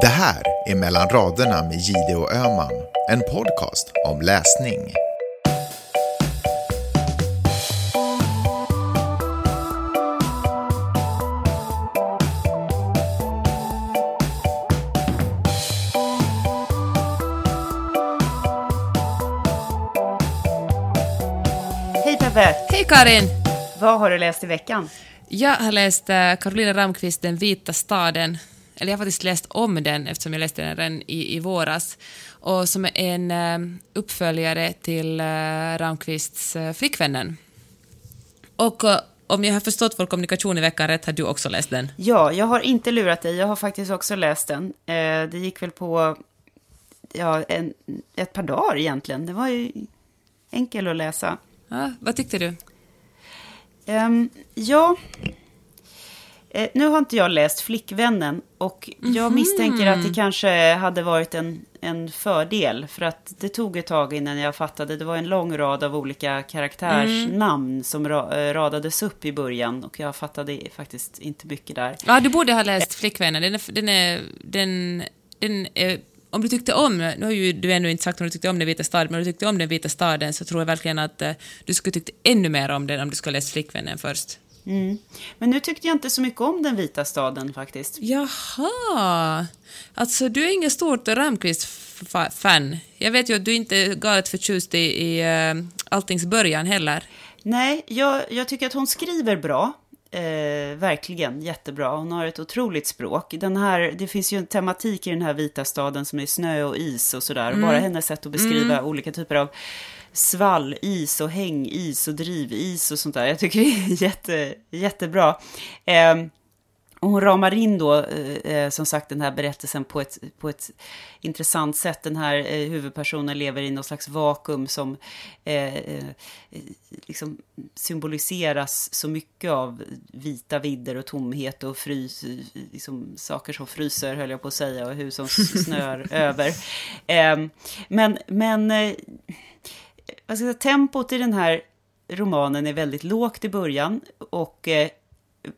Det här är Mellan raderna med Gide och Öman, en podcast om läsning. Hej Peppe! Hej Karin! Vad har du läst i veckan? Jag har läst eh, Carolina Ramqvist Den vita staden. Eller jag har faktiskt läst om den eftersom jag läste den redan i, i våras. Och som är en eh, uppföljare till eh, Ramqvists eh, Flickvännen. Och om jag har förstått vår kommunikation i veckan rätt har du också läst den. Ja, jag har inte lurat dig. Jag har faktiskt också läst den. Det gick väl på ja, en, ett par dagar egentligen. Det var ju enkel att läsa. Ja, vad tyckte du? Ehm, ja, eh, nu har inte jag läst Flickvännen och jag misstänker att det kanske hade varit en, en fördel för att det tog ett tag innan jag fattade. Det var en lång rad av olika karaktärsnamn som ra, eh, radades upp i början och jag fattade faktiskt inte mycket där. Ja, du borde ha läst Flickvännen. Den är, den är, den, den är, om du tyckte om, nu har ju du ännu inte sagt om du tyckte om Den vita staden, men om du tyckte om Den vita staden så tror jag verkligen att eh, du skulle tyckt ännu mer om den om du skulle läst Flickvännen först. Mm. Men nu tyckte jag inte så mycket om den vita staden faktiskt. Jaha! Alltså, du är ingen stort Ramqvist-fan. Jag vet ju att du inte är galet förtjust i, i uh, Alltings början heller. Nej, jag, jag tycker att hon skriver bra. Eh, verkligen jättebra. Hon har ett otroligt språk. Den här, det finns ju en tematik i den här vita staden som är snö och is och sådär. Och Bara hennes sätt att beskriva olika typer av svallis och hängis och drivis och sånt där. Jag tycker det är jätte, jättebra. Eh, och hon ramar in då, eh, eh, som sagt, den här berättelsen på ett, på ett intressant sätt. Den här eh, huvudpersonen lever i något slags vakuum som eh, eh, liksom symboliseras så mycket av vita vidder och tomhet och frys, liksom saker som fryser, höll jag på att säga, och hus som snör över. Eh, men, men eh, vad ska jag säga, tempot i den här romanen är väldigt lågt i början och eh,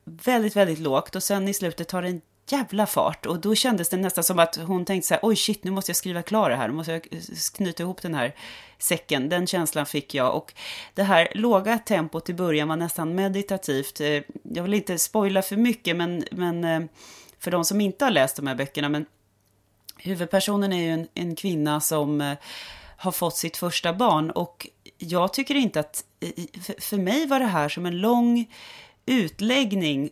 väldigt, väldigt lågt och sen i slutet tar det en jävla fart och då kändes det nästan som att hon tänkte så här, oj shit, nu måste jag skriva klar det här, nu måste jag knyta ihop den här säcken. Den känslan fick jag och det här låga tempot i början var nästan meditativt. Eh, jag vill inte spoila för mycket, men, men eh, för de som inte har läst de här böckerna, men huvudpersonen är ju en, en kvinna som eh, har fått sitt första barn och jag tycker inte att, för, mig var det här som en lång utläggning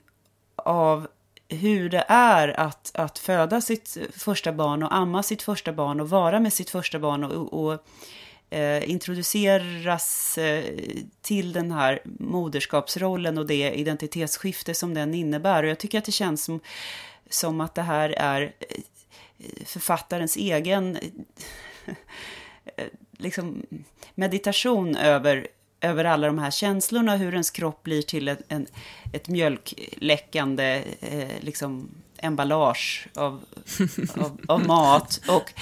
av hur det är att, att föda sitt första barn och amma sitt första barn och vara med sitt första barn och, och eh, introduceras eh, till den här moderskapsrollen och det identitetsskifte som den innebär. Och jag tycker att det känns som, som att det här är eh, författarens egen eh, liksom meditation över, över alla de här känslorna, hur ens kropp blir till en, en, ett mjölkläckande eh, liksom, emballage av, av, av mat. Och,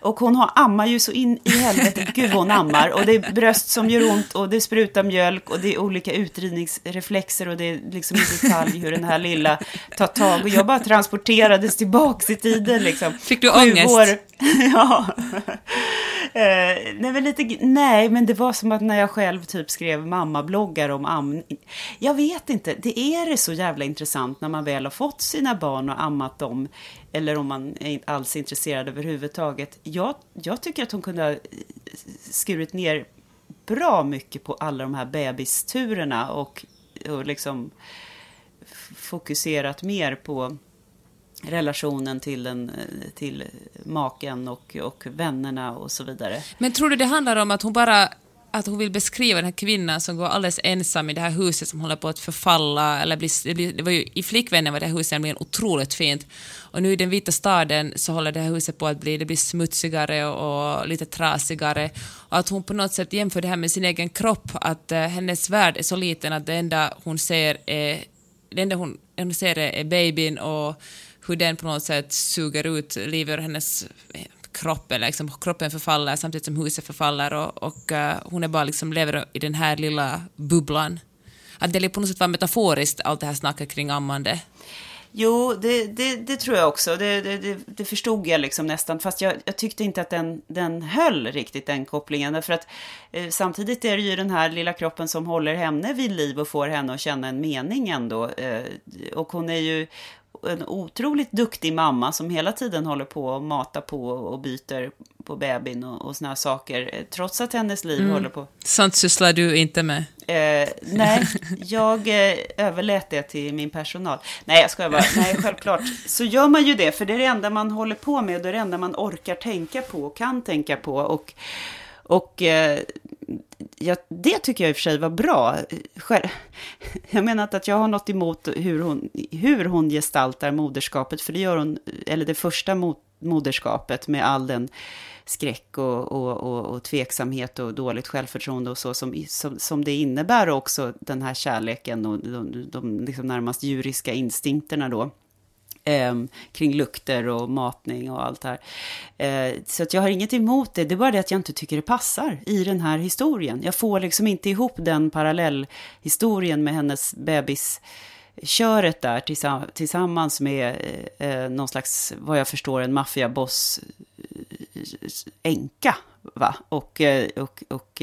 och hon har, ammar ju så in i helvete, gud hon ammar. Och det är bröst som gör ont och det sprutar mjölk och det är olika utdrivningsreflexer och det är liksom i detalj hur den här lilla tar tag. Och jag bara transporterades tillbaks i tiden liksom. Fick du Sju ångest? År, ja. Eh, nej, men lite, nej, men det var som att när jag själv typ skrev mammabloggar om amning. Jag vet inte, det är det så jävla intressant när man väl har fått sina barn och ammat dem. Eller om man är inte alls intresserad överhuvudtaget. Jag, jag tycker att hon kunde ha eh, skurit ner bra mycket på alla de här bebisturerna och, och liksom fokuserat mer på relationen till, den, eh, till maken och, och vännerna och så vidare. Men tror du det handlar om att hon bara att hon vill beskriva den här kvinnan som går alldeles ensam i det här huset som håller på att förfalla. Eller bli, det, var ju, I Flickvännen var det här huset nämligen otroligt fint. Och nu i den vita staden så håller det här huset på att bli, det blir smutsigare och, och lite trasigare. Och att hon på något sätt jämför det här med sin egen kropp, att uh, hennes värld är så liten att det enda hon ser är, det enda hon, hon ser är, är babyn och hur den på något sätt suger ut livet ur hennes eh, kropp, eller liksom kroppen förfaller samtidigt som huset förfaller och, och uh, hon är bara liksom lever i den här lilla bubblan. Att det på något sätt var metaforiskt, allt det här snacket kring ammande. Jo, det, det, det, tror jag också. Det, det, det, förstod jag liksom nästan. Fast jag, jag, tyckte inte att den, den höll riktigt, den kopplingen. Därför att eh, samtidigt är det ju den här lilla kroppen som håller henne vid liv och får henne att känna en mening ändå. Eh, och hon är ju en otroligt duktig mamma som hela tiden håller på och matar på och byter på bebin och, och såna saker, eh, trots att hennes liv mm. håller på. Sånt sysslar du inte med? Eh, nej, jag eh, överlät det till min personal. Nej, jag skojar bara. Nej, självklart. Så gör man ju det, för det är det enda man håller på med och det är det enda man orkar tänka på och kan tänka på. Och, och eh, jag, det tycker jag i och för sig var bra. Jag menar inte att jag har något emot hur hon, hur hon gestaltar moderskapet, för det gör hon, eller det första moderskapet med all den skräck och, och, och, och tveksamhet och dåligt självförtroende och så som, som, som det innebär också den här kärleken och de, de liksom närmast djuriska instinkterna då eh, kring lukter och matning och allt det här. Eh, så att jag har inget emot det, det är bara det att jag inte tycker det passar i den här historien. Jag får liksom inte ihop den parallellhistorien med hennes bebis köret där tillsammans med eh, eh, någon slags, vad jag förstår, en maffiaboss eh, eh, änka. Va? Och, och, och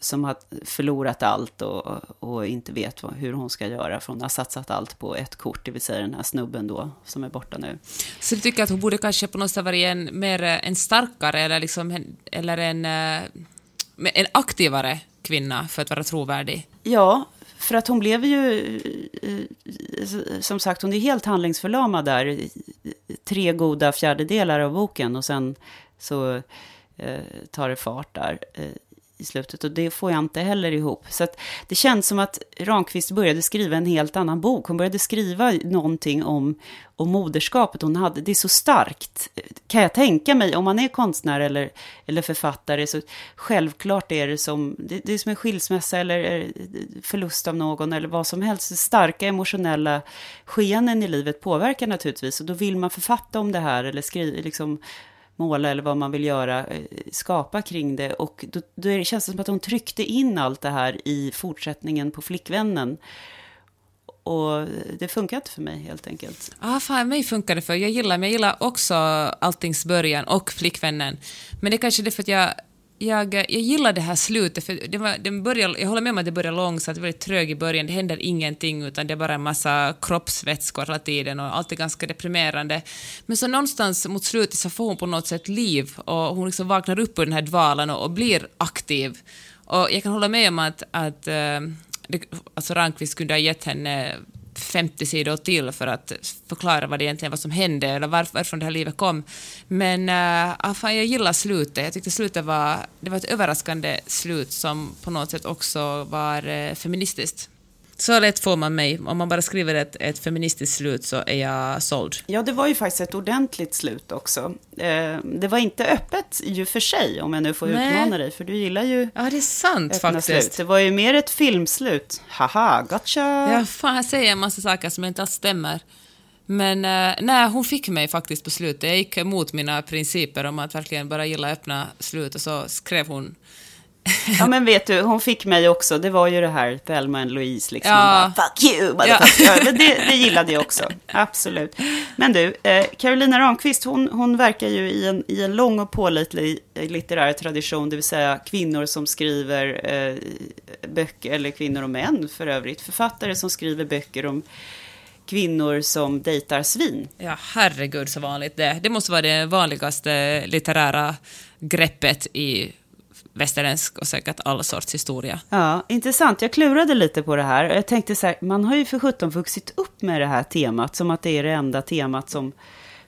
som har förlorat allt och, och inte vet hur hon ska göra. För hon har satsat allt på ett kort, det vill säga den här snubben då, som är borta nu. Så du tycker att hon borde kanske på något sätt vara en, mer, en starkare eller, liksom, eller en, eh, en aktivare kvinna för att vara trovärdig? Ja, för att hon blev ju, eh, som sagt, hon är helt handlingsförlamad där. Tre goda fjärdedelar av boken och sen så eh, tar det fart där i slutet och det får jag inte heller ihop. Så det känns som att Ramqvist började skriva en helt annan bok. Hon började skriva någonting om, om moderskapet hon hade. Det är så starkt, kan jag tänka mig. Om man är konstnär eller, eller författare så självklart är det som, det, det är som en skilsmässa eller förlust av någon eller vad som helst. Starka emotionella skeenden i livet påverkar naturligtvis och då vill man författa om det här eller skriva, liksom måla eller vad man vill göra, eh, skapa kring det. Och då, då känns det som att hon tryckte in allt det här i fortsättningen på Flickvännen. Och det funkar inte för mig helt enkelt. Ah, fan, mig funkar det för. Jag gillar, men jag gillar också Alltings början och Flickvännen. Men det är kanske är för att jag jag, jag gillar det här slutet, för det var, den börjar, jag håller med om att det börjar långsamt, väldigt trög i början, det händer ingenting utan det är bara en massa kroppsvätskor hela tiden och allt är ganska deprimerande. Men så någonstans mot slutet så får hon på något sätt liv och hon liksom vaknar upp ur den här dvalan och, och blir aktiv. Och jag kan hålla med om att, att äh, det, alltså Rankvist kunde ha gett henne 50 sidor till för att förklara vad det egentligen var som hände eller varför varifrån det här livet kom. Men äh, ah, fan, jag gillar slutet. Jag tyckte slutet var, det var ett överraskande slut som på något sätt också var äh, feministiskt. Så lätt får man mig. Om man bara skriver ett, ett feministiskt slut så är jag såld. Ja, det var ju faktiskt ett ordentligt slut också. Eh, det var inte öppet ju för sig, om jag nu får Nej. utmana dig, för du gillar ju Ja, det är sant faktiskt. Slut. Det var ju mer ett filmslut. Haha, gotcha! Ja, fan, jag säger en massa saker som inte alls stämmer. Men eh, nej, hon fick mig faktiskt på slutet. Jag gick emot mina principer om att verkligen bara gilla öppna slut och så skrev hon Ja men vet du, hon fick mig också. Det var ju det här Thelma and Louise liksom. Ja. Bara, Fuck you! Ja. men det, det gillade jag också. Absolut. Men du, eh, Carolina Ramqvist, hon, hon verkar ju i en, i en lång och pålitlig litterär tradition. Det vill säga kvinnor som skriver eh, böcker, eller kvinnor och män för övrigt. Författare som skriver böcker om kvinnor som dejtar svin. Ja, herregud så vanligt det Det måste vara det vanligaste litterära greppet i västerländsk och säkert all sorts historia. Ja, intressant. Jag klurade lite på det här. Jag tänkte så här, man har ju för sjutton vuxit upp med det här temat, som att det är det enda temat som,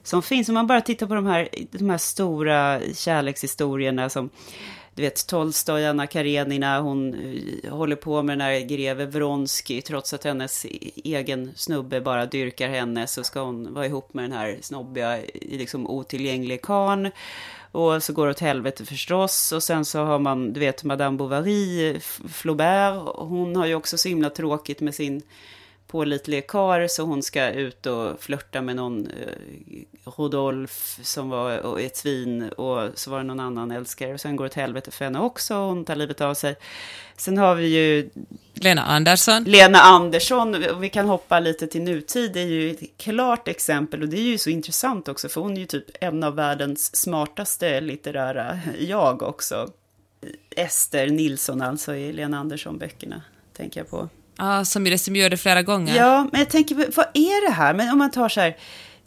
som finns. Om man bara tittar på de här, de här stora kärlekshistorierna som du vet, Tolstoj, Anna Karenina, hon eh, håller på med den här greve Vronsky, trots att hennes e-, egen snubbe bara dyrkar henne, så ska hon vara ihop med den här snobbiga, eh, liksom otillgängliga karln. Och så går det åt helvete förstås. Och sen så har man, du vet, Madame Bovary, eh, Flaubert. Hon har ju också så himla tråkigt med sin pålitlige kar så hon ska ut och flörta med någon eh, Rodolf som var ett svin och så var det någon annan älskare. Och sen går det till helvete för henne också och hon tar livet av sig. Sen har vi ju Lena Andersson. Lena Andersson, vi kan hoppa lite till nutid, det är ju ett klart exempel och det är ju så intressant också för hon är ju typ en av världens smartaste litterära jag också. Ester Nilsson alltså i Lena Andersson-böckerna, tänker jag på. Ja, som ju som gör det flera gånger. Ja, men jag tänker, vad är det här? Men om man tar så här,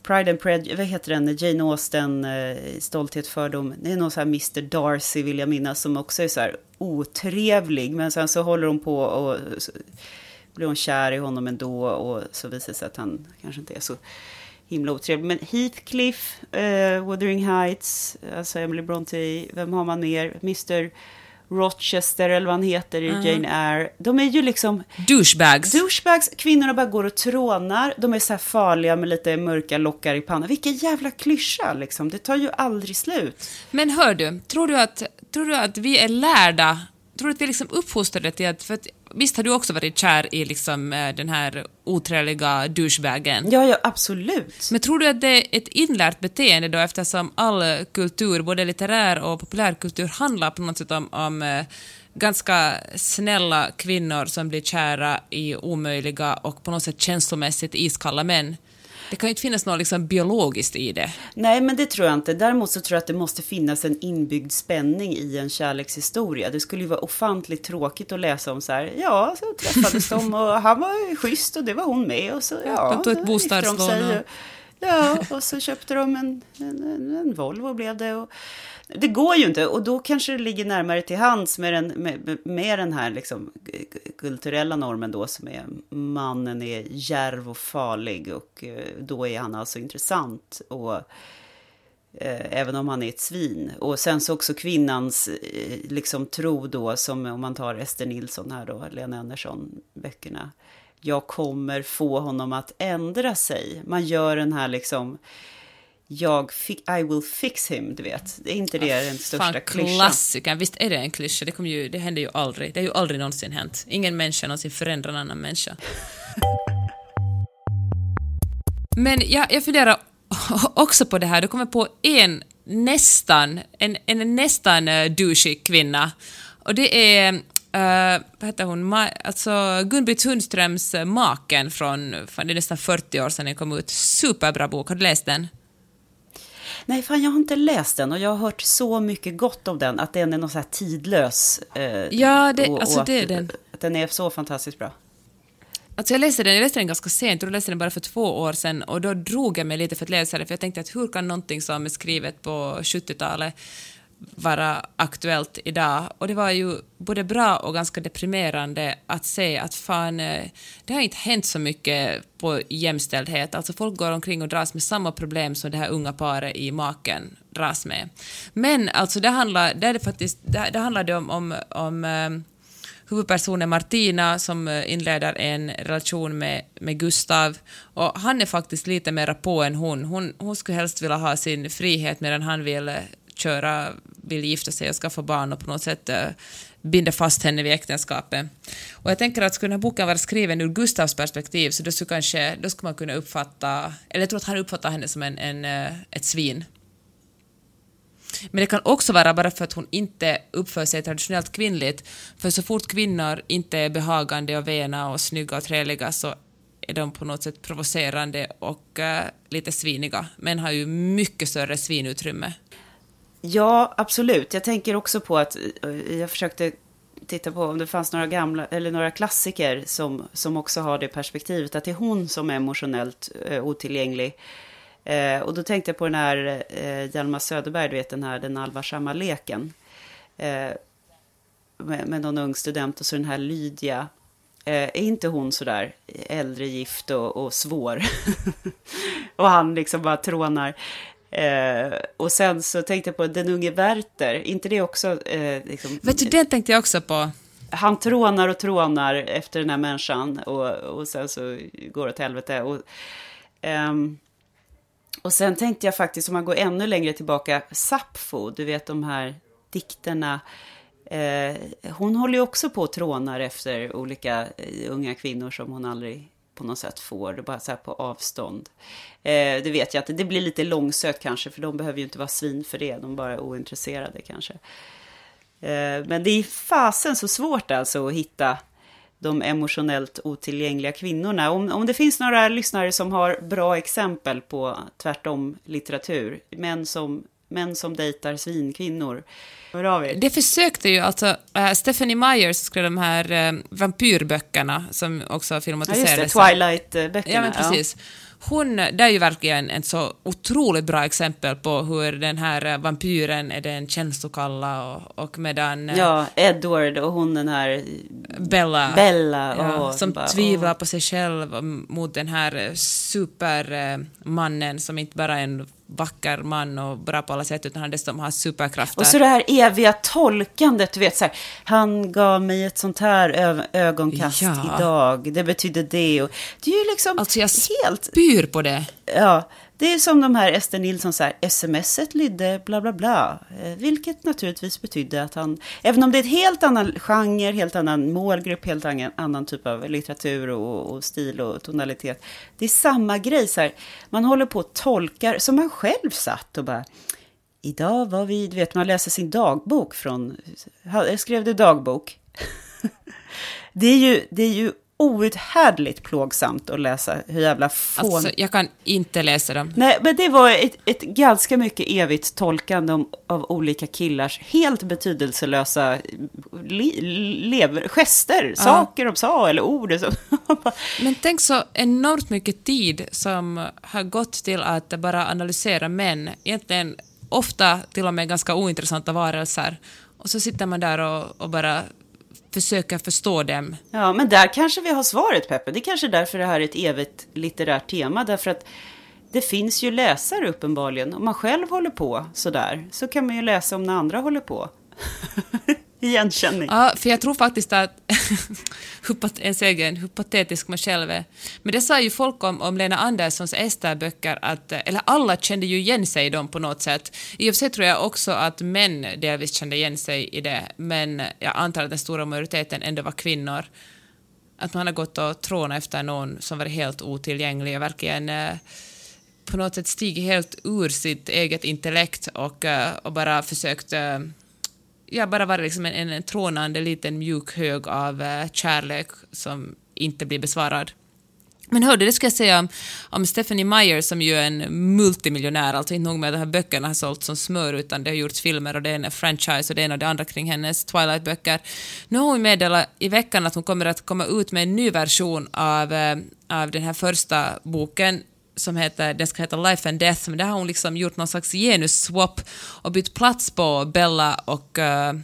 Pride and Prejudice, vad heter den, Jane Austen, eh, Stolthet, fördom. Det är någon så här Mr Darcy vill jag minnas som också är så här otrevlig. Men sen så håller hon på och så blir hon kär i honom ändå och så visar det sig att han kanske inte är så himla otrevlig. Men Heathcliff, eh, Wuthering Heights, alltså Emily Bronte, vem har man mer? Mr Rochester eller vad han heter i Jane Eyre. De är ju liksom Douchebags. douchebags. Kvinnorna bara går och trånar. De är så här farliga med lite mörka lockar i pannan. Vilken jävla klyscha liksom. Det tar ju aldrig slut. Men hör du, tror du att, tror du att vi är lärda, tror du att vi är liksom uppfostrade till att, för att visst har du också varit kär i liksom eh, den här otrevliga douchebagen? Ja, ja, absolut. Men tror du att det är ett inlärt beteende då eftersom all kultur, både litterär och populärkultur, handlar på något sätt om, om eh, ganska snälla kvinnor som blir kära i omöjliga och på något sätt känslomässigt iskalla män? Det kan ju inte finnas något liksom biologiskt i det. Nej, men det tror jag inte. Däremot så tror jag att det måste finnas en inbyggd spänning i en kärlekshistoria. Det skulle ju vara ofantligt tråkigt att läsa om så här, ja, så träffades de och han var ju schysst och det var hon med och så, ja, de tog ett bostadslån Ja, och så köpte de en, en, en Volvo blev det. Och, det går ju inte och då kanske det ligger närmare till hands med den, med, med den här liksom kulturella normen då som är mannen är järv och farlig och eh, då är han alltså intressant. Och eh, även om han är ett svin. Och sen så också kvinnans eh, liksom tro då, som om man tar Ester Nilsson här då, Lena Andersson, böckerna. Jag kommer få honom att ändra sig. Man gör den här liksom, jag fi- I will fix him, du vet. Det är inte det den största klyschan? klassikern. Visst är det en klyscha? Det, kommer ju, det händer ju aldrig. Det har ju aldrig någonsin hänt. Ingen människa någonsin förändrar en annan människa. Men jag, jag funderar också på det här. Du kommer på en nästan, en, en nästan uh, douchig kvinna. Och det är, uh, vad heter hon, Ma- alltså Gun-Britt Sundströms uh, Maken från, fan, det är nästan 40 år sedan den kom ut. Superbra bok, har du läst den? Nej, fan jag har inte läst den och jag har hört så mycket gott om den, att den är någon så här tidlös. eh, Ja, det- och, alltså och det är den. Att den är så fantastiskt bra. Alltså jag läste den, jag läste den ganska sent, då läste den bara för två år sedan och då drog jag mig lite för att läsa det för jag tänkte att hur kan någonting som är skrivet på 70-talet vara aktuellt idag? Och det var ju både bra och ganska deprimerande att se att fan, eh, det har inte hänt så mycket på jämställdhet. Alltså folk går omkring och dras med samma problem som det här unga paret i Maken dras med. Men alltså det handlar, det är det faktiskt, det, det handlar om, om, om eh, huvudpersonen Martina som eh, inleder en relation med, med Gustav. Och han är faktiskt lite mer på än hon. hon. Hon skulle helst vilja ha sin frihet medan han vill köra, vill gifta sig och skaffa barn och på något sätt binder binda fast henne vid äktenskapet. Och jag tänker att skulle den här boken vara skriven ur Gustavs perspektiv så då skulle, kanske, då skulle man kunna uppfatta, eller jag tror att han uppfattar henne som en, en, eh, ett svin. Men det kan också vara bara för att hon inte uppför sig traditionellt kvinnligt. För så fort kvinnor inte är behagande och vena och snygga och trevliga så är de på något sätt provocerande och uh, lite sviniga. Män har ju mycket större svinutrymme. Ja, absolut. Jag tänker också på att eh, jag försökte titta på om det fanns några gamla eller några klassiker som, som också har det perspektivet att det är hon som är emotionellt eh, otillgänglig. Eh, och då tänkte jag på den här eh, Hjalmar Söderberg, du vet den här Den allvarsamma leken. Eh, med, med någon ung student och så den här Lydia. Eh, är inte hon sådär äldre, gift och, och svår? och han liksom bara trånar. Eh, och sen så tänkte jag på Den unge Werther, inte det också... Eh, liksom, Vet du, den tänkte jag också på. Han trånar och trånar efter den här människan och, och sen så går det åt helvete. Och, ehm, och sen tänkte jag faktiskt, om man går ännu längre tillbaka, Sappho, du vet de här dikterna. Eh, hon håller ju också på och trånar efter olika eh, unga kvinnor som hon aldrig på något sätt får, bara så här på avstånd. Eh, det vet jag att det blir lite långsökt kanske, för de behöver ju inte vara svin för det, de bara är ointresserade kanske. Eh, men det är fasen så svårt alltså att hitta de emotionellt otillgängliga kvinnorna. Om, om det finns några lyssnare som har bra exempel på tvärtom litteratur, män som, män som dejtar svinkvinnor, hör av er. Det försökte ju alltså, äh, Stephanie Meyer som skrev de här äh, vampyrböckerna som också Ja, filmatiserades. just det, Twilight-böckerna. Ja, men precis. Hon, det är ju verkligen ett så otroligt bra exempel på hur den här eh, vampyren är den känslokalla och, och medan eh, Ja, Edward och hon den här Bella, Bella. ja, åh, som bara, tvivlar på sig själv mot den här eh, supermannen som inte bara är en vacker man och bra på alla sätt utan han dessutom har superkrafter. Och så det här eviga tolkandet, du vet så här, han gav mig ett sånt här ö- ögonkast Ja. idag, det betydde det och det är ju liksom Alltså jag helt, spyr på det. ja, det är som de här Ester Nilsson så här, smset lydde bla bla bla, eh, vilket naturligtvis betydde att han, även om det är ett helt annan genre, helt annan målgrupp, helt annan, annan typ av litteratur och, och stil och tonalitet, det är samma grej så här, man håller på och tolkar, som man själv satt och bara, Idag var vi, du vet, man läser sin dagbok från, skrev du dagbok. det är ju, det är ju outhärdligt plågsamt att läsa hur jävla fån... Alltså, jag kan inte läsa dem. Nej, men det var ett, ett ganska mycket evigt tolkande om, av olika killars helt betydelselösa li, lever, gester, saker de sa eller ord. Så. Men tänk så enormt mycket tid som har gått till att bara analysera män, egentligen ofta till och med ganska ointressanta varelser. Och så sitter man där och, och bara Försöka förstå dem. Ja, men där kanske vi har svaret, Peppe. Det är kanske därför det här är ett evigt litterärt tema. Därför att det finns ju läsare uppenbarligen. Om man själv håller på sådär så kan man ju läsa om när andra håller på. Igenkänning. Ja, för jag tror faktiskt att, hur ens egen, hur patetisk man själv är. Men det sa ju folk om, om Lena Anderssons Ester-böcker, att, eller alla kände ju igen sig i dem på något sätt. I och för sig tror jag också att män delvis kände igen sig i det, men jag antar att den stora majoriteten ändå var kvinnor. Att man har gått och trånat efter någon som var helt otillgänglig och verkligen eh, på något sätt stigit helt ur sitt eget intellekt och, eh, och bara försökt eh, jag ja, bara varit liksom en, en trånande liten mjuk hög av eh, kärlek som inte blir besvarad. Men hörde, det ska jag säga om, om Stephanie Meyer som ju är en multimiljonär, alltså inte nog med att de här böckerna har sålt som smör utan det har gjorts filmer och det är en franchise och det ena och det andra kring hennes Twilight-böcker. Nu har hon meddelat i veckan att hon kommer att komma ut med en ny version av, eh, av den här första boken som heter, den ska heta Life and Death, men där har hon liksom gjort någon slags genus-swap och bytt plats på Bella och, uh,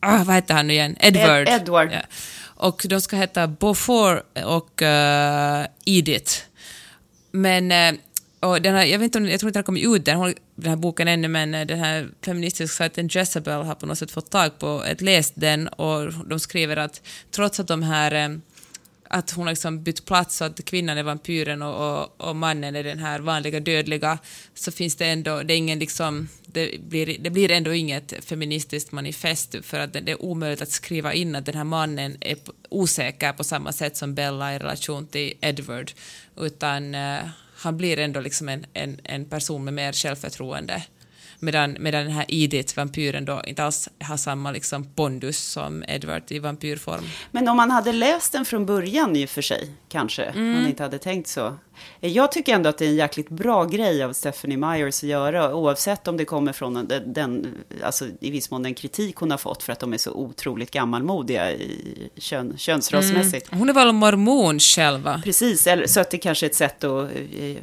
ah, vad heter han nu igen? Edward. Ed- Edward. Ja. Och de ska heta Beaufort och uh, Edith. Men, eh, och den här, jag, vet inte jag tror inte den har kommit ut den, den här boken ännu, men den här feministiska sajten Jezebel har på något sätt fått tag på ett läst den och de skriver att trots att de här att hon har liksom bytt plats så att kvinnan är vampyren och, och, och mannen är den här vanliga dödliga så finns det ändå, det är ingen liksom, det blir, det blir ändå inget feministiskt manifest för att det, är omöjligt att skriva in att den här mannen är osäker på samma sätt som Bella i relation till Edward utan uh, han blir ändå liksom en, en, en person med mer självförtroende. Medan, medan den här Edith, vampyren, då inte alls har samma liksom pondus som Edward i vampyrform. Men om man hade läst den från början i och för sig, kanske, mm. man inte hade tänkt så. Jag tycker ändå att det är en jäkligt bra grej av Stephanie Myers att göra, oavsett om det kommer från den, alltså i viss mån den kritik hon har fått för att de är så otroligt gammalmodiga i kön, könsrollsmässigt. Mm. Hon är väl mormon själva? Precis, eller, så att det kanske är ett sätt att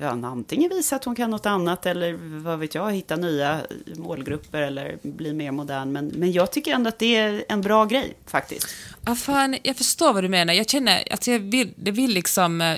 ja, antingen visa att hon kan något annat eller vad vet jag, hitta nya målgrupper eller bli mer modern. Men, men jag tycker ändå att det är en bra grej faktiskt. Ah, fan, jag förstår vad du menar. Jag känner att jag vill, det vill liksom eh,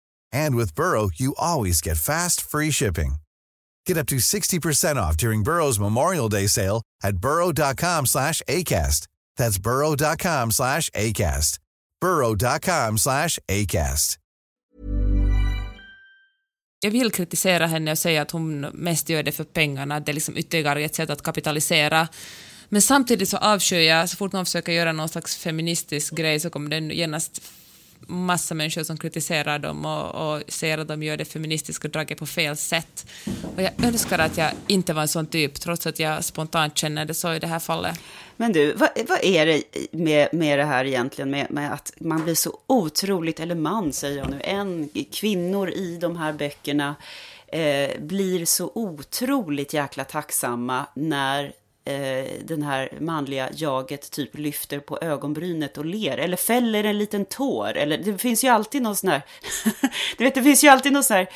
And with Burrow, you always get fast, free shipping. Get up to 60% off during Burrow's Memorial Day sale at burrow.com slash ACAST. That's burrow.com slash ACAST. burrow.com slash ACAST. Jag vill kritisera henne och säga att hon mest gör det för pengarna, det är liksom ytterligare ett sätt att kapitalisera. Men samtidigt så avskyr jag, så fort någon försöker göra någon slags feministisk grej så kommer den genast massa människor som kritiserar dem och, och säger att de gör det feministiska draget på fel sätt. Och jag önskar att jag inte var en sån typ, trots att jag spontant känner det så i det här fallet. Men du, vad, vad är det med, med det här egentligen, med, med, att man blir så otroligt, eller man säger jag nu, en kvinnor i de här böckerna eh, blir så otroligt jäkla tacksamma när eh, den här manliga jaget typ lyfter på ögonbrynet och ler. Eller fäller en liten tår. Eller det finns ju alltid någon sån här... du vet, det finns ju alltid någon sån här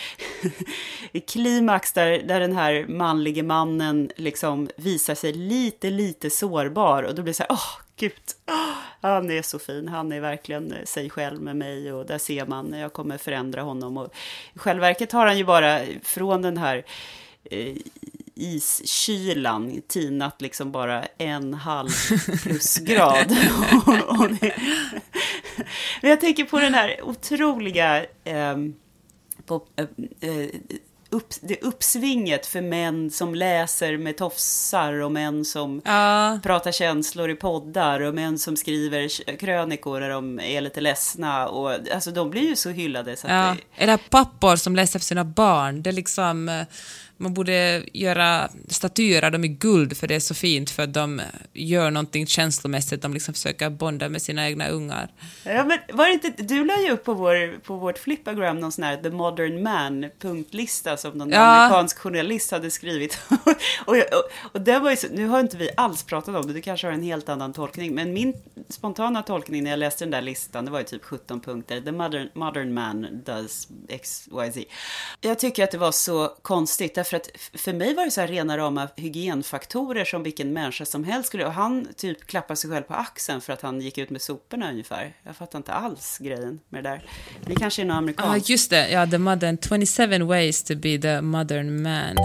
klimax där, där den här manlige mannen liksom visar sig lite, lite sårbar. Och då blir det så här, åh, oh, gud. Oh, han är så fin, han är verkligen sig själv med mig och där ser man, jag kommer förändra honom. Och i själva verket har han ju bara från den här eh, iskylan tinat liksom bara en halv plusgrad. Men jag tänker på den här otroliga eh, på, eh, upp, det uppsvinget för män som läser med tofsar och män som ja. pratar känslor i poddar och män som skriver krönikor när de är lite ledsna. Och, alltså, de blir ju så hyllade. Så ja. det... Är det pappor som läser för sina barn? Det är liksom eh, man borde göra statyer av dem i guld för det är så fint för att de gör någonting känslomässigt, de liksom försöker bonda med sina egna ungar. Ja, men var det inte, du la ju upp på, vår, på vårt flippagram någon sån här The Modern Man punktlista som någon ja. amerikansk journalist hade skrivit. och, och, och det var ju så, nu har inte vi alls pratat om det, du kanske har en helt annan tolkning, men min spontana tolkning när jag läste den där listan, det var ju typ 17 punkter. The Modern, modern Man does X, Y, Z. Jag tycker att det var så konstigt, Därför att för mig var det så här rena rama hygienfaktorer som vilken människa som helst skulle. Och han typ klappade sig själv på axeln för att han gick ut med soporna ungefär. Jag fattar inte alls grejen med det där. Det kanske är något amerikanskt. Ja, just det. Ja, the modern 27 ways to be the modern man.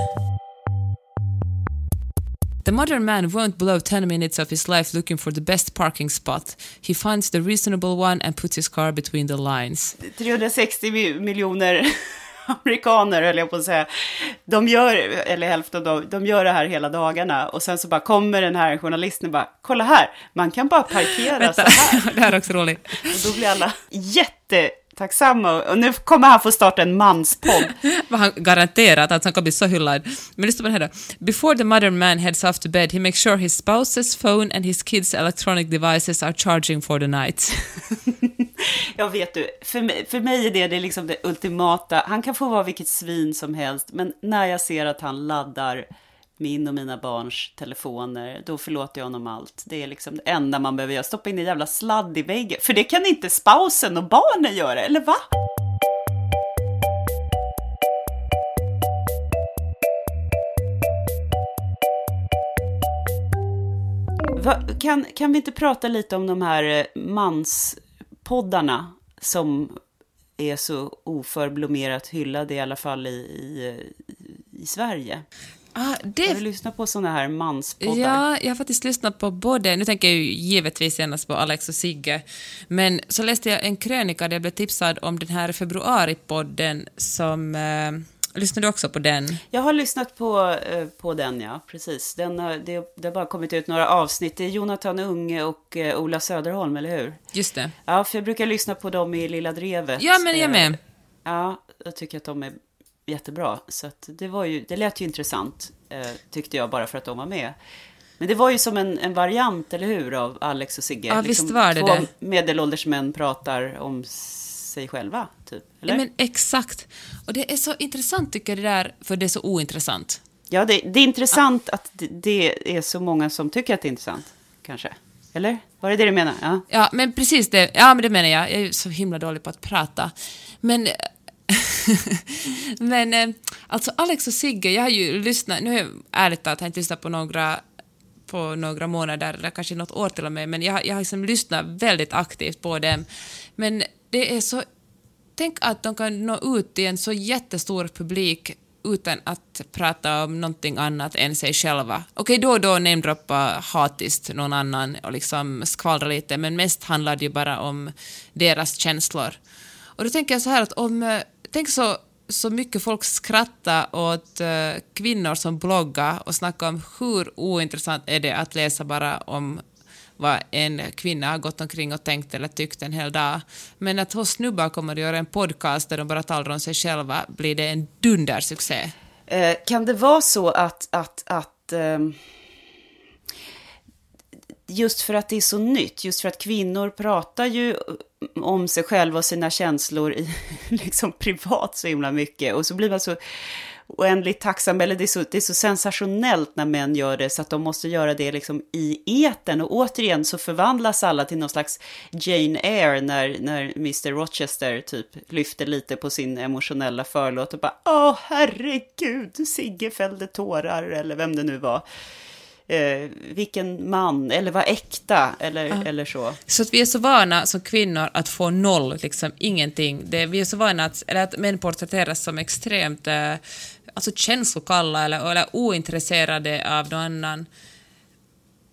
The modern man won't blow 10 minutes of his life looking for the best parking spot. He finds the reasonable one and puts his car between the lines. 360 mi- miljoner amerikaner, höll jag på att säga. De gör, eller hälften av dem, de gör det här hela dagarna. Och sen så bara kommer den här journalisten och bara, kolla här, man kan bara parkera så Vänta, här. det här är också roligt. Och då blir alla jättetacksamma. Och nu kommer han få starta en manspodd. Han garanterat att han kommer bli så hyllad. Men lyssna på det här då. Before the modern man heads off to bed, he makes sure his spouse's phone and his kids' electronic devices are charging for the night. Jag vet du, för mig, för mig är det, det är liksom det ultimata. Han kan få vara vilket svin som helst, men när jag ser att han laddar min och mina barns telefoner, då förlåter jag honom allt. Det är liksom det enda man behöver göra, stoppa in en jävla sladd i väggen. För det kan inte spousen och barnen göra, eller va? Va, kan, kan vi inte prata lite om de här eh, manspoddarna som är så oförblommerat hyllade, i alla fall i, i, i Sverige? Ah, Har det du lyssnat på sådana här manspoddar? Ja, jag har faktiskt lyssnat på både, nu tänker jag ju givetvis senast på Alex och Sigge, men så läste jag en krönika där jag blev tipsad om den här februaripodden som... Eh, lyssnade du också på den? Jag har lyssnat på, eh, på den, ja, precis. Den har, det, det har bara kommit ut några avsnitt. Det är Jonathan Unge och eh, Ola Söderholm, eller hur? Just det. Ja, för jag brukar lyssna på dem i Lilla Drevet. Ja, men jag Eh, med. Ja, jag tycker att de är jättebra. Så att det, var ju, det lät ju intressant, eh, tyckte jag, bara för att de var med. Men det var ju som en, en variant, eller hur, av Alex och Sigge. Ja, visst var det två det. medelålders män pratar om sig själva, typ. Eller? Ja, men exakt. Och det är så intressant tycker jag det där, för det är så ointressant. Ja, det, det är intressant att det, det är så många som tycker att det är intressant, kanske. Eller? Var det det du menar? Ja. Ja, men precis det. Ja, men det menar jag. Jag är så himla dålig på att prata. Men... men eh, alltså Alex och Sigge, jag har ju lyssnat, nu har jag ärligt talat har jag inte lyssnat på några på några månader, eller kanske något år till och med, men jag, har- jag har liksom lyssnat väldigt aktivt på dem. Men det är så... Tänk att de kan nå ut till en så jättestor publik utan att prata om någonting annat än sig själva. Okej, då och då namedroppa hatiskt någon annan och liksom skvallra lite, men mest handlar det ju bara om deras känslor. Och då tänker jag så här att om... Eh, Tänk så, så mycket folk skrattar åt uh, kvinnor som bloggar och snackar om hur ointressant är det att läsa bara om vad en kvinna har gått omkring och tänkt eller tyckt en hel dag. Men att hos snubbar kommer att göra en podcast där de bara talar om sig själva blir det en dundersuccé. Eh, kan det vara så att, att, att ehm, just för att det är så nytt, just för att kvinnor pratar ju mm, om sig själva och sina känslor i, liksom privat så himla mycket. Och så blir man så oändligt tacksam, eller det är, så, det är så sensationellt när män gör det, så att de måste göra det liksom i eten. Och återigen så förvandlas alla till någon slags Jane Eyre när, när Mr. Rochester typ lyfter lite på sin emotionella förlåt och bara Åh herregud, Sigge fällde tårar, eller vem det nu var. Eh, vilken man, eller var äkta, eller, eller så. Så att vi är så vana som kvinnor att få noll, liksom ingenting. Det, vi är så vana att, eller att män porträtteras som extremt eh, alltså känslokalla eller, eller ointresserade av någon annan.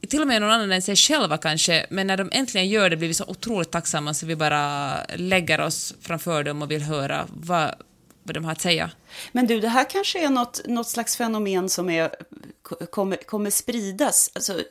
Till och med någon annan än sig själva kanske, men när de äntligen gör det blir vi så otroligt tacksamma så vi bara lägger oss framför dem och vill höra vad, vad de har att säga. Men du, det här kanske är något, något slags fenomen som är, kommer, kommer spridas. Alltså,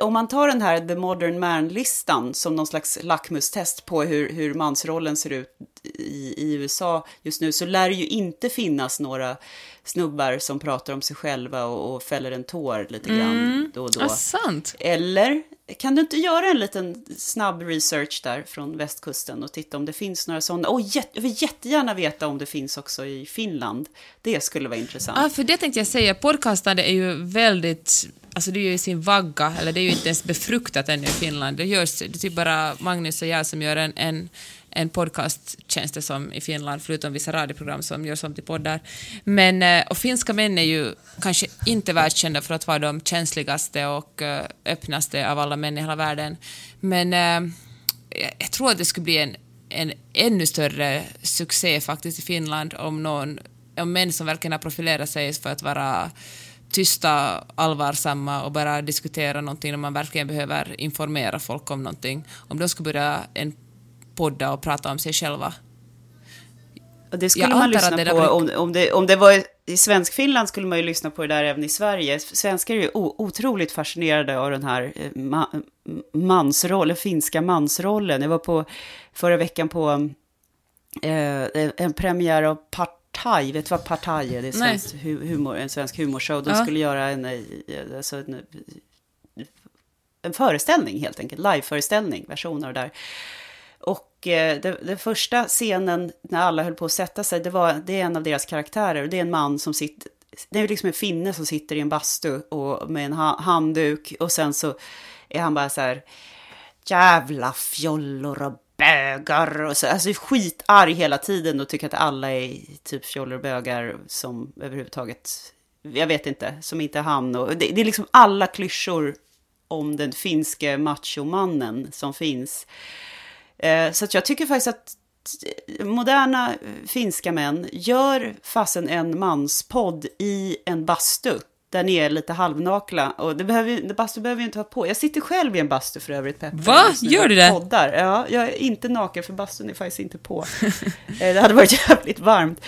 om man tar den här The Modern Man-listan som någon slags lackmustest på hur, hur mansrollen ser ut i, i USA just nu, så lär det ju inte finnas några snubbar som pratar om sig själva och, och fäller en tår lite grann då och då. Ah, sant. Eller kan du inte göra en liten snabb research där från västkusten och titta om det finns några sådana? Och jätte, jag vill jättegärna veta om det finns också i Finland. Det skulle vara intressant. Ja, för det tänkte jag säga, podcastande är ju väldigt, alltså det är ju i sin vagga, eller det är ju inte ens befruktat ännu i Finland. Det görs, det är typ bara Magnus och jag som gör en, en, en podcast, känns det som, i Finland, förutom vissa radioprogram som görs om till poddar. Men, eh, och finska män är ju kanske inte världskända för att vara de känsligaste och eh, öppnaste av alla män i hela världen. Men jag- jag tror att det skulle bli en, en ännu större succé faktiskt i Finland om någon om män som verkligen har profilerat sig för att vara tysta, allvarsamma och bara diskutera någonting när man verkligen behöver informera folk om någonting. Om de skulle börja en podda och prata om sig själva. Och det skulle man lyssna på var... om, om, det, om det var i Svensk-Finland skulle man ju lyssna på det där även i Sverige. Svenskar är ju otroligt fascinerade av den här eh, ma mansrollen, finska mansrollen. Jag var på förra veckan på eh, en premiär av Partaj, vet du vad Partaj är? Det är svensk humor, en svensk humorshow. De ja. skulle göra en, eh, alltså en, en föreställning helt enkelt, liveföreställning, versioner av det där. Och eh, den första scenen när alla höll på att sätta sig, det, var, det är en av deras karaktärer. Och det är en man som sitter, det är liksom en finne som sitter i en bastu och med en handduk. Och sen så är han bara så här, jävla fjollor och bögar. Och så, alltså skitarg hela tiden och tycker att alla är typ fjollor och bögar som överhuvudtaget, jag vet inte, som inte är han. Och det, det är liksom alla klyschor om den finske machomannen som finns. Eh, så jag tycker faktiskt att moderna finska män gör fasen en manspodd i en bastu. Där ni är lite halvnakla. Och det behöver, bastu behöver ju inte vara på. Jag sitter själv i en bastu för övrigt. Peppe, Va? Gör du det? Poddar. Ja, jag är inte naken för bastun är faktiskt inte på. Eh, det hade varit jävligt varmt.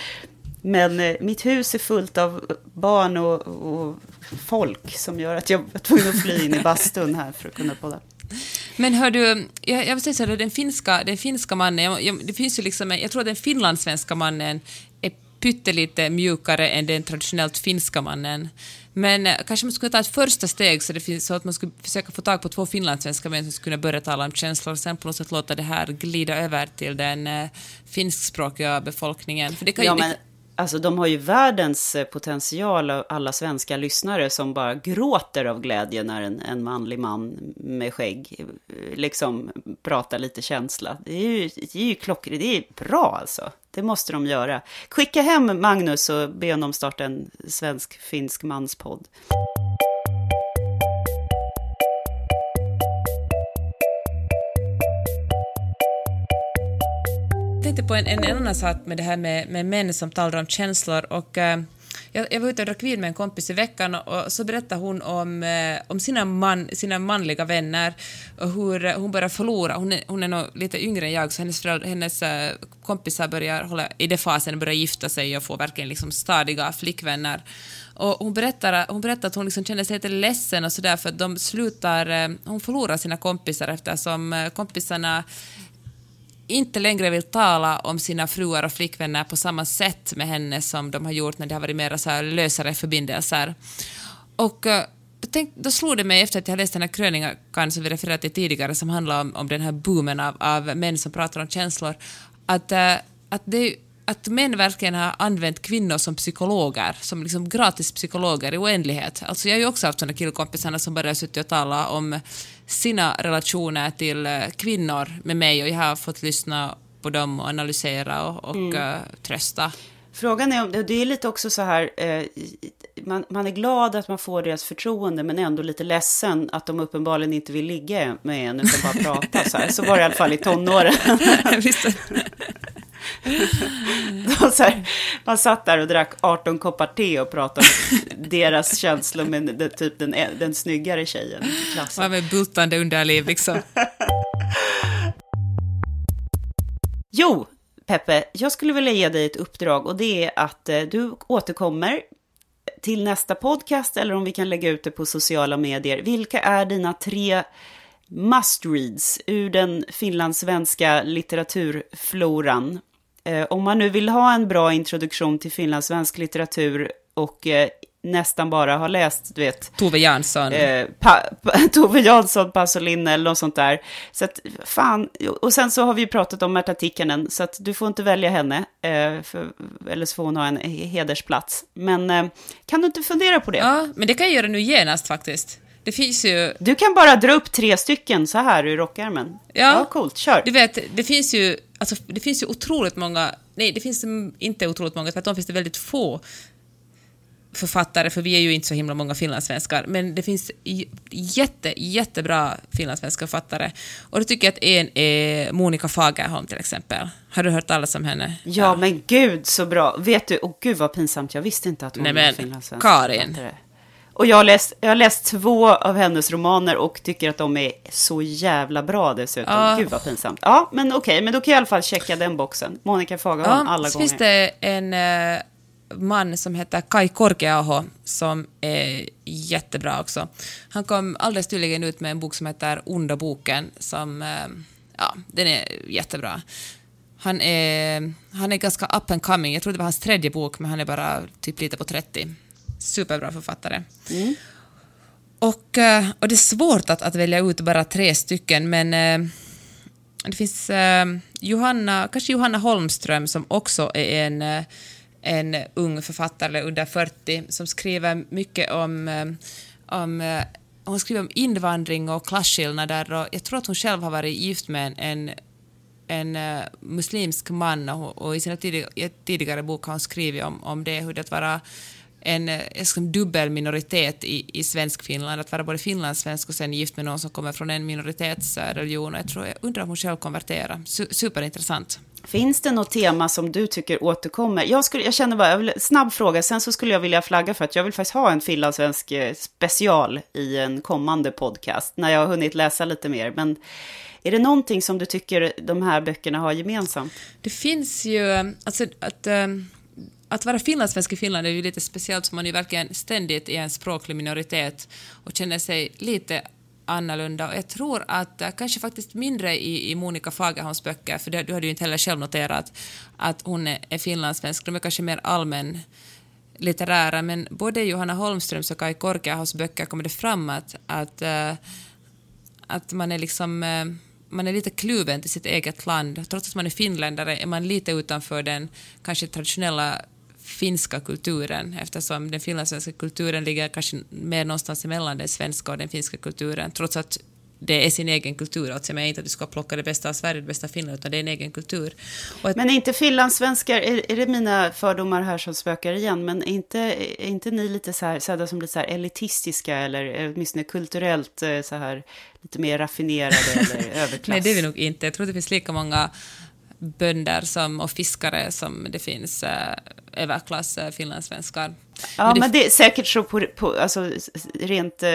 Men eh, mitt hus är fullt av barn och, och folk som gör att jag var tvungen att fly in i bastun här för att kunna podda. Men hör du, jag, jag vill säga så här, den finska, den finska mannen, jag, det finns ju liksom, jag tror att den finlandssvenska mannen är pyttelite mjukare än den traditionellt finska mannen. Men eh, kanske man skulle ta ett första steg så, det finns, så att man skulle försöka få tag på två finlandssvenska män som skulle kunna börja tala om känslor och sen på något sätt låta det här glida över till den eh, finskspråkiga befolkningen. För det kan ja, men Alltså de har ju världens eh, potential av alla svenska lyssnare som bara gråter av glädje när en, en manlig man med skägg eh, liksom pratar lite känsla. Det är ju, det är ju klockrent, det är bra alltså. Det måste de göra. Skicka hem Magnus och be honom starta en svensk-finsk manspodd. Tänkte på en, en, annan sak med det här med, med män som talar om känslor. Och, eh, jag, jag var ute och drack vin med en kompis i veckan och, och så berättade hon om, eh, om sina, man, sina manliga vänner och hur eh, hon börjar förlora. Hon är, hon är nog lite yngre än jag, så hennes, föräldrar, hennes eh, kompisar börjar hålla, i den fasen börjar gifta sig och få verkligen liksom stadiga flickvänner. Och hon berättar, hon berättar att hon liksom känner sig lite ledsen och sådär för att de slutar, eh, hon förlorar sina kompisar eftersom eh, kompisarna inte längre vill tala om sina fruar och flickvänner på samma sätt med henne som de har gjort när det har varit mera så här lösare förbindelser. Och eh, då, tänk, då slog det mig efter att jag läst den här krönikan som vi refererade till tidigare som handlar om, om den här boomen av, av män som pratar om känslor, att, eh, att det att män verkligen har använt kvinnor som psykologer, som liksom gratis psykologer i oändlighet. Alltså jag har ju också haft sådana killkompisar som bara suttit och talat om sina relationer till eh, kvinnor med mig och jag har fått lyssna på dem och analysera och, och mm. uh, trösta. Frågan är om, det är lite också så här, eh, man, man, är glad att man får deras förtroende men ändå lite ledsen att de uppenbarligen inte vill ligga med en utan bara prata så här. Så var det i alla fall i tonåren. här, man satt där och drack 18 koppar te och pratade om deras känslor med den, typ den, den snyggare tjejen i klassen. Man med bultande underliv liksom. jo, Peppe, jag skulle vilja ge dig ett uppdrag och det är att eh, du återkommer till nästa podcast eller om vi kan lägga ut det på sociala medier. Vilka är dina tre must-reads ur den finlandssvenska litteraturfloran? Eh, om man nu vill ha en bra introduktion till finlandssvensk litteratur och eh, nästan bara har läst, du vet... Tove Jansson. Eh, pa, pa, Tove Jansson, Pasolin eller något sånt där. Så att, fan, och sen så har vi ju pratat om Märta Tikkanen, så att du får inte välja henne, eh, för, eller så får hon ha en hedersplats. Men eh, kan du inte fundera på det? Ja, men det kan jag göra nu genast faktiskt. Det finns ju... Du kan bara dra upp tre stycken så här ur rockärmen. Ja, ja coolt, kör. Du vet, det finns ju, alltså, det finns ju otroligt många, nej det finns inte otroligt många, tvärtom finns det väldigt få författare, för vi är ju inte så himla många finlandssvenskar, men det finns jätte, jättebra finlandssvenska författare. Och då tycker jag att en är Monica Fagerholm till exempel. Har du hört talas om henne? Ja, ja. men gud så bra. Vet du, och gud vad pinsamt, jag visste inte att hon Nej, var finlandssvensk. Karin. Och jag har, läst, jag har läst två av hennes romaner och tycker att de är så jävla bra dessutom. Ja. Gud vad pinsamt. Ja, men okej, men då kan jag i alla fall checka den boxen. Monica Fagerholm alla så gånger. finns det en eh, man som heter Kai Korkeaho som är jättebra också. Han kom alldeles nyligen ut med en bok som heter Onda boken som, eh, ja, den är jättebra. Han är, han är ganska up and coming. Jag tror det var hans tredje bok, men han är bara typ lite på 30. Superbra författare. Och, eh, och det är svårt att, att välja ut bara tre stycken, men eh, det finns Johanna, kanske Johanna Holmström som också är en, en ung författare, under 40, som skriver mycket om, eh, om eh, hon skriver om invandring och klasskillnader och jag tror att hon själv har varit gift med en, en en eh, muslimsk man och, och i sina tidiga, tidigare bok har hon skrivit om, om det, hur det att vara en, eh, en liksom dubbel minoritet i, i svensk Finland, att vara både finlandssvensk och sen gift med någon som kommer från en minoritetsreligion. Och jag, tror, jag undrar om hon själv konverterar. Su, superintressant. Finns det något tema som du tycker återkommer? Jag, skulle, jag känner bara, jag vill, snabb fråga, sen så skulle jag vilja flagga för att jag vill faktiskt ha en finlandssvensk eh, special i en kommande podcast, när jag har hunnit läsa lite mer. Men är det någonting som du tycker de här böckerna har gemensamt? Det finns ju, alltså att, eh, att vara finlandssvensk i Finland är ju lite speciellt, så man är ju verkligen ständigt i en språklig minoritet och känner sig lite annorlunda. Och jag tror att eh, kanske faktiskt mindre i, i Monica Fagerholms böcker, för det, du hade ju inte heller själv noterat att hon är, är finlandssvensk, de är kanske mer allmän litterära, men både Johanna Holmströms och Kai Korkeahos böcker kommer det fram att, att, eh, att man är liksom eh, man är lite kluven till sitt eget land. Trots att man är finländare är man lite utanför den kanske traditionella finska kulturen eftersom den finlandssvenska kulturen ligger kanske mer någonstans emellan den svenska och den finska kulturen trots att det är sin egen kultur. Alltså jag menar inte att du ska plocka det bästa av Sverige, det bästa av Finland, utan det är en egen kultur. Att, Men är inte finlandssvenskar, är, är det mina fördomar här som spökar igen, men är inte, är inte ni lite så här, sedda som lite så här elitistiska eller åtminstone kulturellt eh, så här lite mer raffinerade eller överklass? nej, det är vi nog inte. Jag tror det finns lika många bönder som, och fiskare som det finns äh, överklass äh, finlandssvenskar. Ja, Men men det- det, är säkert så på, på, alltså, rent eh,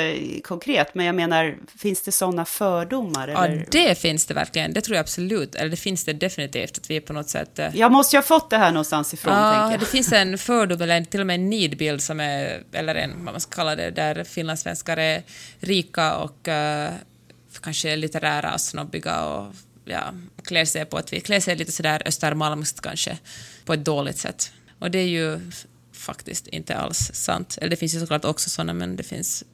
konkret, men jag menar, finns det sådana fördomar? Ja, Eller? det finns det verkligen. Det tror jag absolut. Eller det finns det definitivt, att vi är på något sätt... äh, Jag måste ju ha fått det här någonstans ifrån, Ja, tänker jag. det finns en fördom, eller till och med en nidbild, som är, eller en, vad man ska kalla det, där finlandssvenskar är rika och eh, kanske litterära och snobbiga och ja, klär sig på att vi klär sig lite sådär östermalmskt kanske, på ett dåligt sätt. Och det är ju faktiskt inte alls sant. Eller det finns ju såklart också sådana, men det finns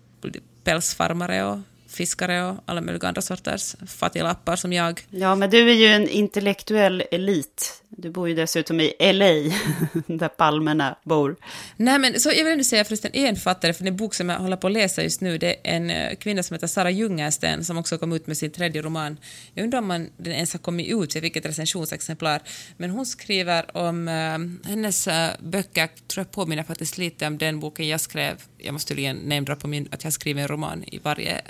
pälsfarmare och fiskare och alla möjliga andra sorters fattiglappar som jag. Ja, men du är ju en intellektuell elit. Du bor ju dessutom i LA, där palmerna bor. Nej, men så jag vill ändå säga förresten en författare, för den bok som jag håller på att läsa just nu, det är en eh, kvinna som heter Sara Jungersten som också kom ut med sin tredje roman. Jag undrar om man, den ens har kommit ut, jag fick ett recensionsexemplar. Men hon skriver om, eh, hennes eh, böcker tror jag påminner faktiskt lite om den boken jag skrev. Jag måste tydligen nämna på min, att jag skriver en roman i varje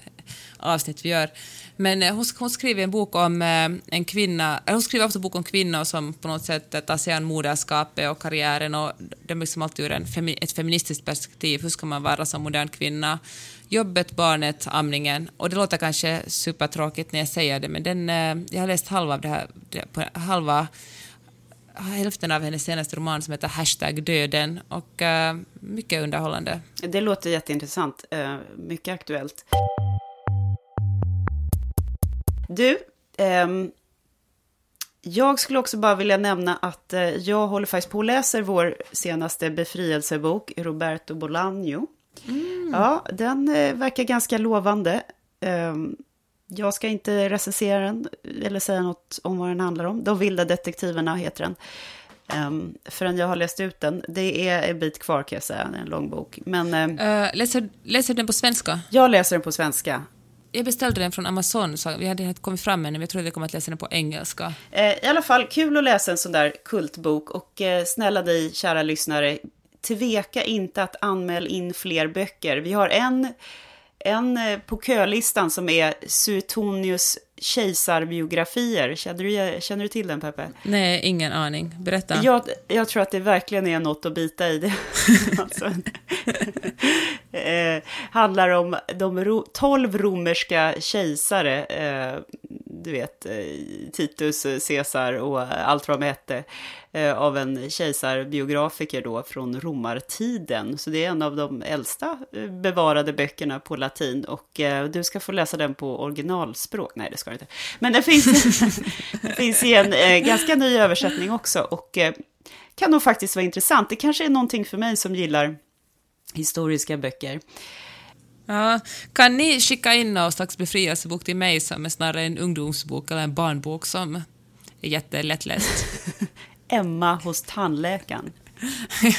avsnitt vi gör. Men eh, hon, hon skriver en bok om eh, en kvinna, eller hon skriver ofta bok om kvinnor som på något sätt tar sig an moderskapet och karriären och det är liksom alltid ur en femi, ett feministiskt perspektiv. Hur ska man vara som modern kvinna? Jobbet, barnet, amningen. Och det låter kanske supertråkigt när jag säger det, men den, jag har läst halva av det här, på halva hälften av hennes senaste roman som heter Hashtag döden och uh, mycket underhållande. Det låter jätteintressant, uh, mycket aktuellt. Du, ehm, jag skulle också bara vilja nämna att eh, jag håller faktiskt på och läser vår senaste befrielsebok, Roberto Bolaño. Ja, den eh, verkar ganska lovande. Ehm, jag ska inte recensera den eller säga något om vad den handlar om. De vilda detektiverna heter den. Um, förrän jag har läst ut den. Det är en bit kvar kan jag säga, en lång bok. Men Uh, läser, läser den på svenska? jag läser den på svenska. Jag beställde den från Amazon, så vi hade inte kommit fram än, men jag trodde vi kommer att läsa den på engelska. Eh, I alla fall, kul att läsa en sån där kultbok. Och eh, snälla dig, kära lyssnare, tveka inte att anmäla in fler böcker. Vi har en, en eh, på kölistan som är Suetonius kejsarbiografier. Känner du, känner du till den, Peppe? Nej, ingen aning. Berätta. Jag, jag tror att det verkligen är något att bita i. Det. alltså, eh, handlar om de ro, tolv romerska kejsare. Eh, du vet, eh, Titus, Caesar och allt vad de hette. Eh, av en kejsarbiografiker då från romartiden. Så det är en av de äldsta eh, bevarade böckerna på latin. Och eh, du ska få läsa den på originalspråk. Nej, det ska du inte. Men det finns, finns i en ganska ny översättning också. Och kan nog faktiskt vara intressant. Det kanske är någonting för mig som gillar historiska böcker. Ja, kan ni skicka in någon slags befrielsebok till mig som är snarare en ungdomsbok eller en barnbok som är jättelättläst? Emma hos tandläkaren.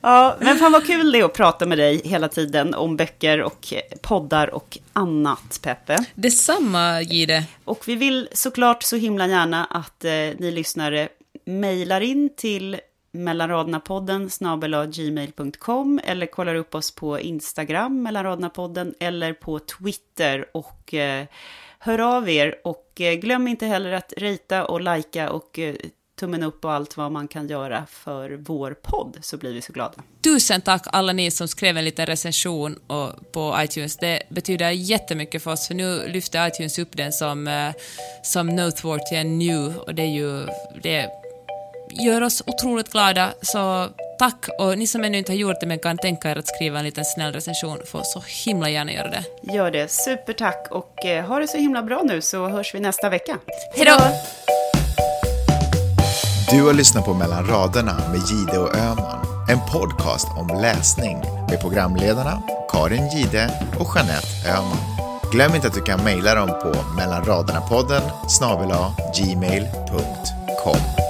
ja, men fan vad kul det är att prata med dig hela tiden om böcker och poddar och annat, Peppe. Detsamma, Gide. Och vi vill såklart så himla gärna att eh, ni lyssnare mejlar in till mellanraderna-podden gmail.com eller kollar upp oss på Instagram, mellanraderna-podden, eller på Twitter och eh, hör av er. Och eh, glöm inte heller att rita och lajka och eh, tummen upp och allt vad man kan göra för vår podd, så blir vi så glada. Tusen tack alla ni som skrev en liten recension på iTunes. Det betyder jättemycket för oss, för nu lyfter iTunes upp den som, eh, som Noteworthy and New, och det är ju... Det gör oss otroligt glada, så tack. Och ni som ännu inte har gjort det men kan tänka er att skriva en liten snäll recension får så himla gärna göra det. Gör det. Supertack och eh, ha det så himla bra nu så hörs vi nästa vecka. Hej då! Du har lyssnat på Mellan raderna med Gide och Öman. En podcast om läsning med programledarna Karin Gide och Jeanette Öman. Glöm inte att du kan mejla dem på mellanraderna-podden snabel gmail.com.